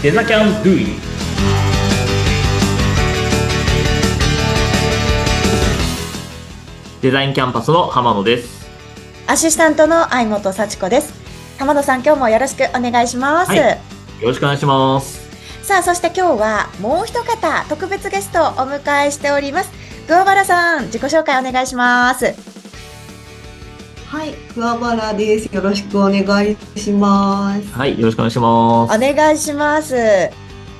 デザキャンドゥイデザインキャンパスの浜野です。アシスタントの相本幸子です。浜野さん、今日もよろしくお願いします。はいよろしくお願いします。さあ、そして今日はもう一方、特別ゲストをお迎えしております。桑原さん、自己紹介お願いします。はい、桑原です。よろしくお願いします。はい、よろしくお願いします。お願いします。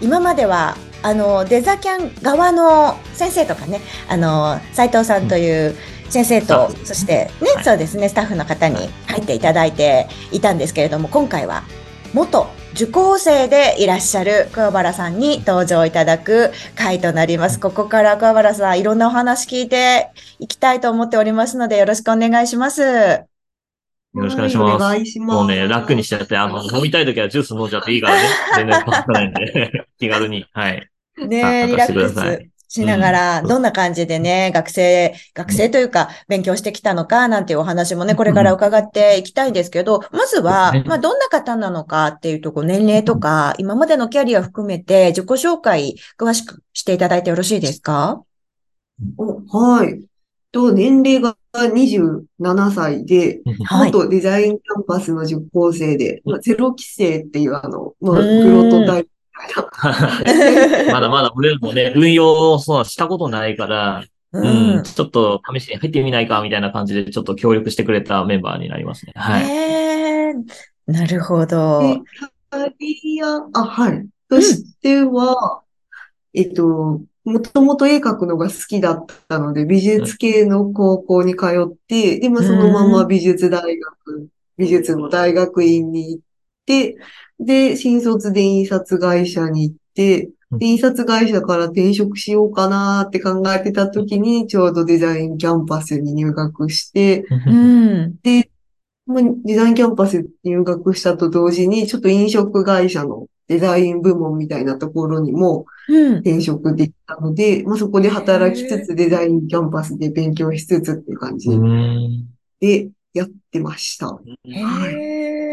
今までは、あの、デザキャン側の先生とかね、あの、斉藤さんという先生と、うんそしてね、はいそうですね、スタッフの方に入っていただいていたんですけれども、今回は、元受講生でいらっしゃる桑原さんに登場いただく回となります。ここから桑原さん、いろんなお話聞いていきたいと思っておりますので、よろしくお願いします。よろしくお願いします。はいお願いします。もうね、楽にしちゃって、あの、飲みたいときはジュース飲んじゃっていいからね。全然変わらないんで、気軽に。はい。ねリラック任せてくださいスしながら、うん。どんな感じでね、学生、学生というか、勉強してきたのか、なんていうお話もね、これから伺っていきたいんですけど、まずはまあ、どんな方なのかっていうとこ、年齢とか、今までのキャリア含めて、自己紹介、詳しくしていただいてよろしいですか？おはい。と、年齢が27歳で、はい。元デザインキャンパスの受講生で、まあ、ゼロ規制っていうあの、まあ、プロトタイプ。まだまだ俺もね、運用をそうしたことないから、ううん、ん。ちょっと試しに入ってみないかみたいな感じでちょっと協力してくれたメンバーになりますね。はい。へえ、なるほど。で、キャリア、あ、はい。としては、えっと、もともと絵描くのが好きだったので、美術系の高校に通って、で、まあ、そのまま美術大学、美術の大学院に行って、で、新卒で印刷会社に行って、で、印刷会社から転職しようかなって考えてた時に、ちょうどデザインキャンパスに入学して、うん。で、まあデザインキャンパスに入学したと同時に、ちょっと飲食会社のデザイン部門みたいなところにもうん。転職できたので、まあ、そこで働きつつ、デザインキャンパスで勉強しつつっていう感じ。うん。でやってました。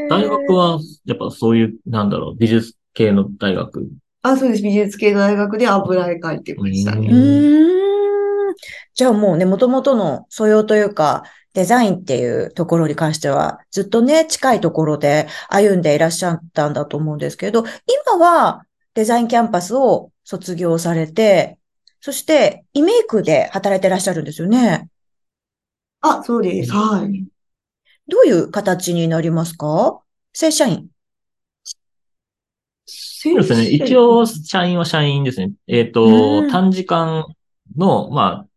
大学は、やっぱそういう、なんだろう、美術系の大学？あ、そうです。美術系の大学で油絵描いてましたうね。じゃあもうね、元々の素養というか、デザインっていうところに関しては、ずっとね、近いところで歩んでいらっしゃったんだと思うんですけど、今はデザインキャンパスを卒業されて、そして、イメイクで働いていらっしゃるんですよね。あ、そうです。はい。どういう形になりますか？正社員。そうですね。一応、社員は社員ですね。えっ、うとん、短時間の、まあ、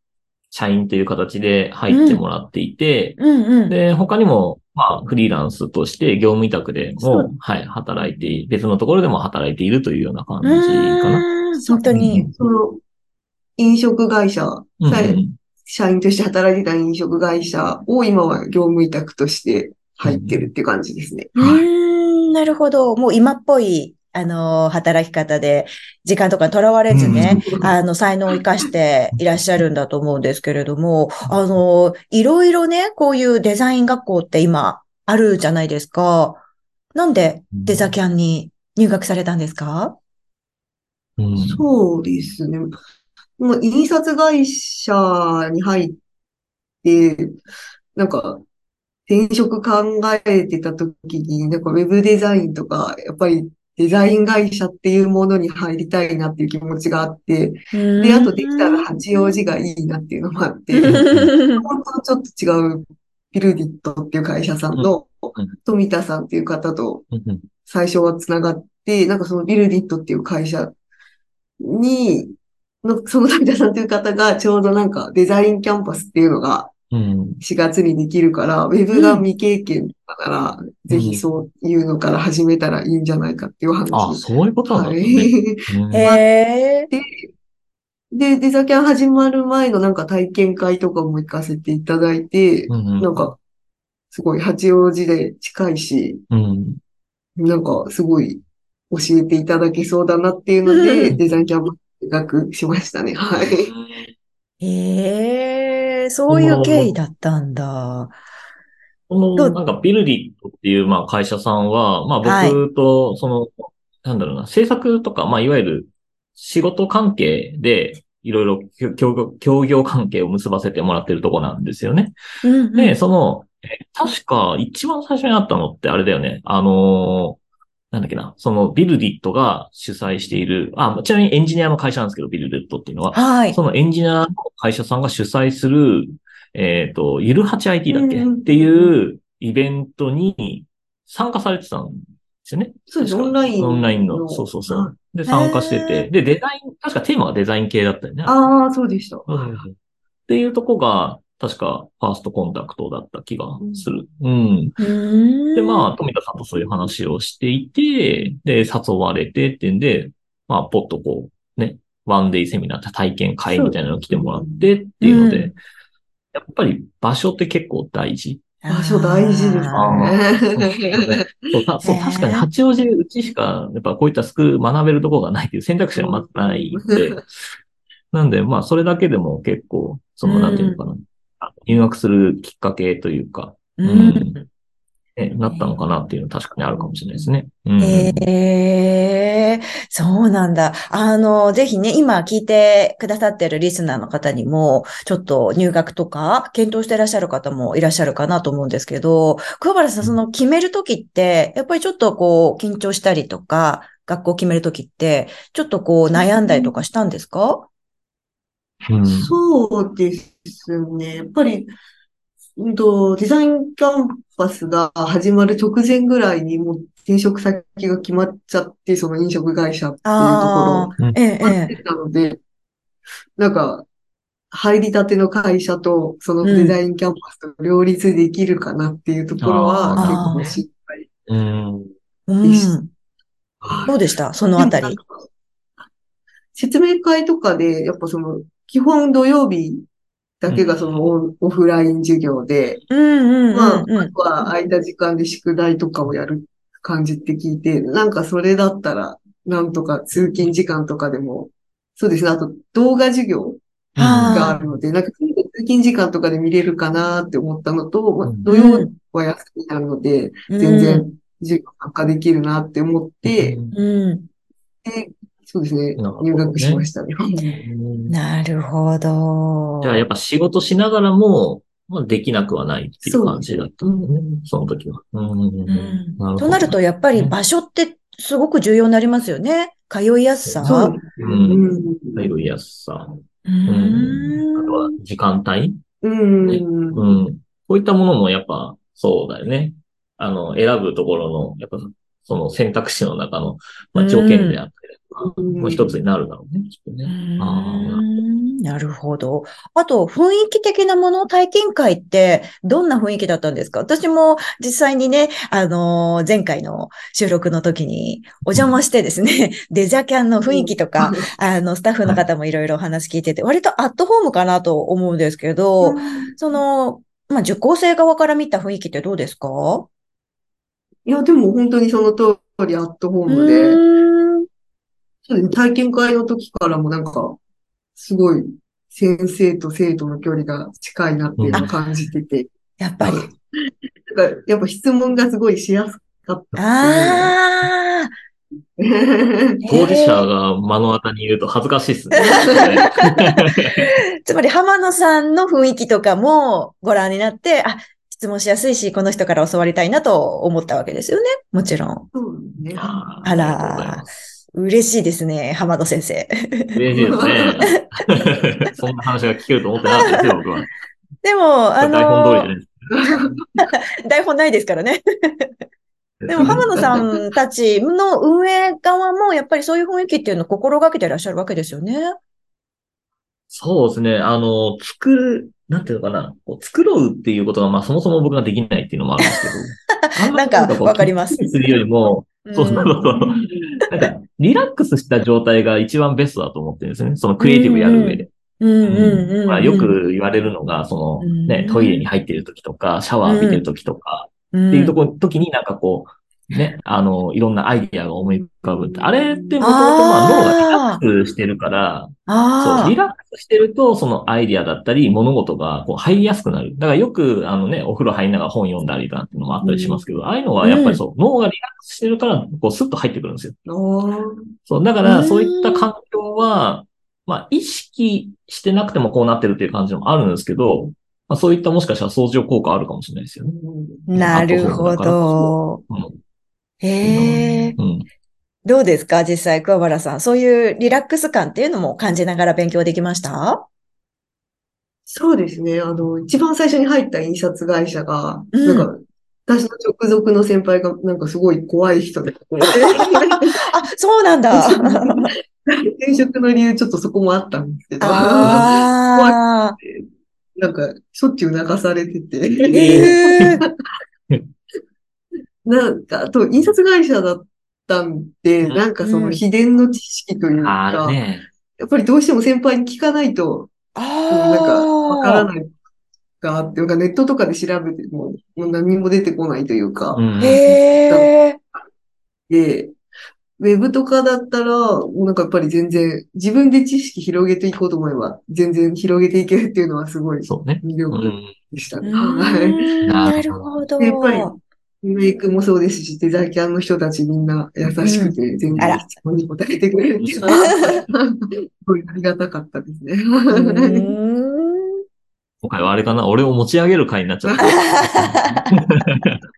社員という形で入ってもらっていて、うんうん。で、他にも、まあ、フリーランスとして業務委託でも、はい、働いて、別のところでも働いているというような感じかな。本当に。その、飲食会社、うんさ社員として働いてた飲食会社を今は業務委託として入ってるって感じですね。うん、なるほど。もう今っぽい、あの、働き方で、時間とかにとらわれずね、あの、才能を生かしていらっしゃるんだと思うんですけれども、あの、いろいろね、こういうデザイン学校って今あるじゃないですか。なんでデザキャンに入学されたんですか？うんそうですね。もう印刷会社に入って、なんか、転職考えてた時に、なんかウェブデザインとか、やっぱりデザイン会社っていうものに入りたいなっていう気持ちがあって、で、あとできたら八王子がいいなっていうのもあって、本当ちょっと違うビルディットっていう会社さんのうん。富田さんっていう方とうん。最初はつながって、なんかそのビルディットっていう会社に、のその富田さんっていう方がちょうどなんかデザインキャンパスっていうのがうん4月にできるから、ウェブが未経験だから、ぜひそういうのから始めたらいいんじゃないかっていう話。あ、そういうことなんはですね。い。うん へえ。で、デザキャン始まる前のなんか体験会とかも行かせていただいて、うんうんなんか、すごい八王子で近いし、うんなんかすごい教えていただけそうだなっていうので、う んデザインキャンパス学しましたね。はい。へえ、そういう経緯だったんだ。この、なんか、ビルディットっていう、まあ、会社さんは、まあ、はい僕と、その、なんだろうな、制作とか、まあ、いわゆる仕事関係で、いろいろ協業協業関係を結ばせてもらってるとこなんですよね。うんうんで、その、え確か一番最初にあったのってあれだよね。あのーなんだっけな、そのビルディットが主催している、あ、ちなみにエンジニアの会社なんですけど、ビルディットっていうのは。はい。そのエンジニアの会社さんが主催する、えっ、と、ゆる 8IT だっけ、うんっていうイベントに参加されてたんですよね。そうです、オンラインの。オンラインの。そうそうそはう。で、参加してて。で、デザイン、確かテーマがデザイン系だったよね。ああ、そうでした。そうそうそうっていうとこが、確かファーストコンタクトだった気がする。うん。うーんで、まあ、富田さんとそういう話をしていて、で、誘われてってんで、まあ、ポッとこう、ね、ワンデイセミナー、体験会みたいなの来てもらってっていうので、うんやっぱり場所って結構大事。場所大事ですあね。そう確かに八王子うちしか、やっぱこういったスクール学べるところがないっていう選択肢がまずないんで、なんで、まあ、それだけでも結構、その、なんていうのかな、あ入学するきっかけというか、うんね、なったのかなっていうのは確かにあるかもしれないですね。うん。ええそうなんだ。あの、ぜひね、今聞いてくださってるリスナーの方にも、ちょっと入学とか検討していらっしゃる方もいらっしゃるかなと思うんですけど、桑原さん、その決めるときって、やっぱりちょっとこう、緊張したりとか、学校決めるときって、ちょっとこう、悩んだりとかしたんですか？うんそうですね。やっぱり、うんと、デザインキャンパスが始まる直前ぐらいにもう転職先が決まっちゃって、その飲食会社っていうところええ、になっえてたので、なんか、入りたての会社とそのデザインキャンパスと両立できるかなっていうところは結構心配。うん。え。うん。はいどうでした？そのあたり説明会とかで、やっぱその、基本土曜日だけがそのオフライン授業で、まあ、あとは空いた時間で宿題とかをやる感じって聞いて、なんかそれだったら、なんとか通勤時間とかでも、そうですね、あと動画授業があるので、なんか通勤時間とかで見れるかなって思ったのと、まあうん。土曜は休みなので、うん。全然授業参加できるなって思って、うん。でそうですね入学しましたね。うんなるほど。じゃあやっぱ仕事しながらも、まあ、できなくはないっていう感じだったんだね。その時は。となると、やっぱり場所ってすごく重要になりますよね。通いやすさ。そう。うんうん。通いやすさ。ううん。あとはん。時間帯うん。うん。こういったものもやっぱそうだよね。あの、選ぶところの、やっぱその選択肢の中の、まあ、条件であったりとか、うん。もう一つになるだろうね。きっとね。なるほど。あと、雰囲気的なもの、体験会って、どんな雰囲気だったんですか？私も実際にね、あのー前回の収録の時にお邪魔してですね、デジャキャンの雰囲気とか、あの、スタッフの方もいろいろお話聞いてて、割とアットホームかなと思うんですけど、その、まあ、受講生側から見た雰囲気ってどうですか？いや、でも本当にその通りアットホームで、そうですね、体験会の時からもなんか、すごい先生と生徒の距離が近いなっていうのを感じてて、やっぱり。なんかやっぱ質問がすごいしやすかったああ。当事者が目の当たりにいると恥ずかしいっすね。つまり浜野さんの雰囲気とかもご覧になって、あ、質問しやすいし、この人から教わりたいなと思ったわけですよね。もちろん。そうね。ああら、嬉しいですね、浜野先生。嬉しいですね。そんな話が聞けると思ってなかったですよ、僕は。でも、あ台本通りじゃないの、です台本ないですからね。でも、浜野さん。んたちの運営側も、やっぱりそういう雰囲気っていうのを心がけていらっしゃるわけですよね。そうですね。あの、作る、なんていうのかな。こう作ろうっていうことが、まあそもそも僕ができないっていうのもあるんですけど。なんかわかりますするよりも、そうそうそう。なんか、リラックスした状態が一番ベストだと思ってるんですよね。そのクリエイティブやる上で。まあ、よく言われるのが、そのね、うんトイレに入ってる時とか、シャワー浴びてる時とか、うん、っていうとこ、時になんかこう、ね、あの、いろんなアイディアが思い浮かぶって。あれってもともとまあ脳がリラックスしてるから、あそう、リラックスしてると、そのアイディアだったり、物事がこう入りやすくなる。だからよく、あのね、お風呂入りながら本読んだりとかっていうのもあったりしますけど、ああいうのはやっぱりそう、脳がリラックスしてるから、こう、スッと入ってくるんですよ。そう、だかうんら、そういった環境は、まあ、意識してなくてもこうなってるっていう感じもあるんですけど、まあ、そういったもしかしたら相乗効果あるかもしれないですよね。なるほど。うん。へえ。うん。どうですか実際、桑原さん。そういうリラックス感っていうのも感じながら勉強できました？そうですね。あの、一番最初に入った印刷会社が、うんなんか、私の直属の先輩が、なんかすごい怖い人で、あ、そうなんだ。転職の理由ちょっとそこもあったんですけど、ああ。なんか、しょっちゅう泣かされてて、ええなんか、あと、印刷会社だったんで、うんなんかそうんの秘伝の知識というあか、るね。やっぱりどうしても先輩に聞かないと、なんか、わからい。ないがあって、なんかネットとかで調べても、もう何も出てこないというか、うん。で、ウェブとかだったら、なんかやっぱり全然、自分で知識広げていこうと思えば、全然広げていけるっていうのはすごいそうね。魅力うん。でしたうね。はい。ー んなるほど。でやっぱりメイクもそうですし、デザイキャンの人たちみんな優しくて、全然質問に答えてくれるっていう。のは、すごいありがたかったですね。今回はあれかな？俺を持ち上げる回になっちゃった。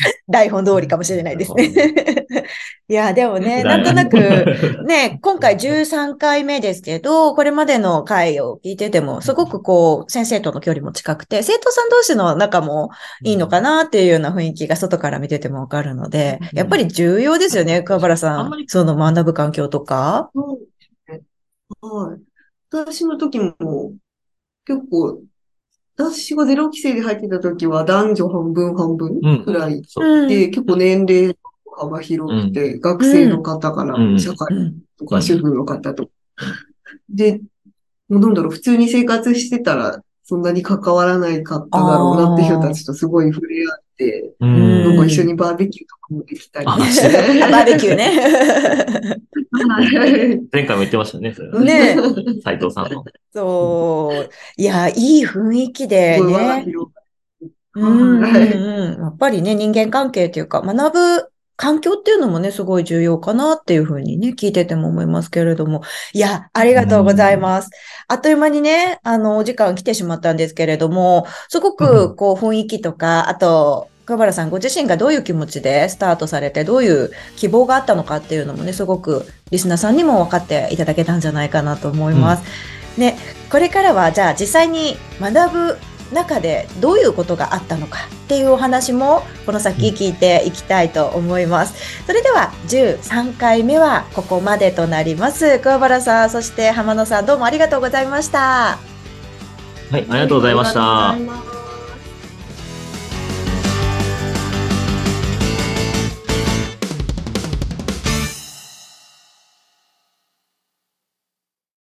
台本通りかもしれないですね。いや、でもね、なんとなく、ね、今回13回目ですけど、これまでの回を聞いてても、すごくこう、先生との距離も近くて、生徒さん同士の仲もいいのかなっていうような雰囲気が外から見ててもわかるので、やっぱり重要ですよね、桑原さん。その学ぶ環境とか。そうですね。はい。私の時も、結構、私がゼロ期生で入ってた時は男女半分半分くらいそう。で、結構年齢幅広くて、学生の方からうん社会うん。とか主婦の方とか。で、もうなんだろう、普通に生活してたら、そんなに関わらないかっただろうなって人たちとすごい触れ合っなんか一緒にバーベキューとかもできたりあして。バーベキューね。はい前回も言ってましたね、それはね斉藤さんの。そう。いや、いい雰囲気でね。うんうん。やっぱりね、人間関係というか、学ぶ環境っていうのもね、すごい重要かなっていうふうにね、聞いてても思いますけれども。いや、ありがとうございます。あっという間にね、あの、お時間来てしまったんですけれども、すごうく、こう、雰囲気とか、あと、桑原さんご自身がどういう気持ちでスタートされて、どういう希望があったのかっていうのもね、すごくリスナーさんにも分かっていただけたんじゃないかなと思います。ね、これからは、じゃあ実際に学ぶ中でどういうことがあったのかっていうお話もこの先聞いていきたいと思います。それでは13回目はここまでとなります。桑原さん、そして浜野さんどうもありがとうございました。はい、ありがとうございました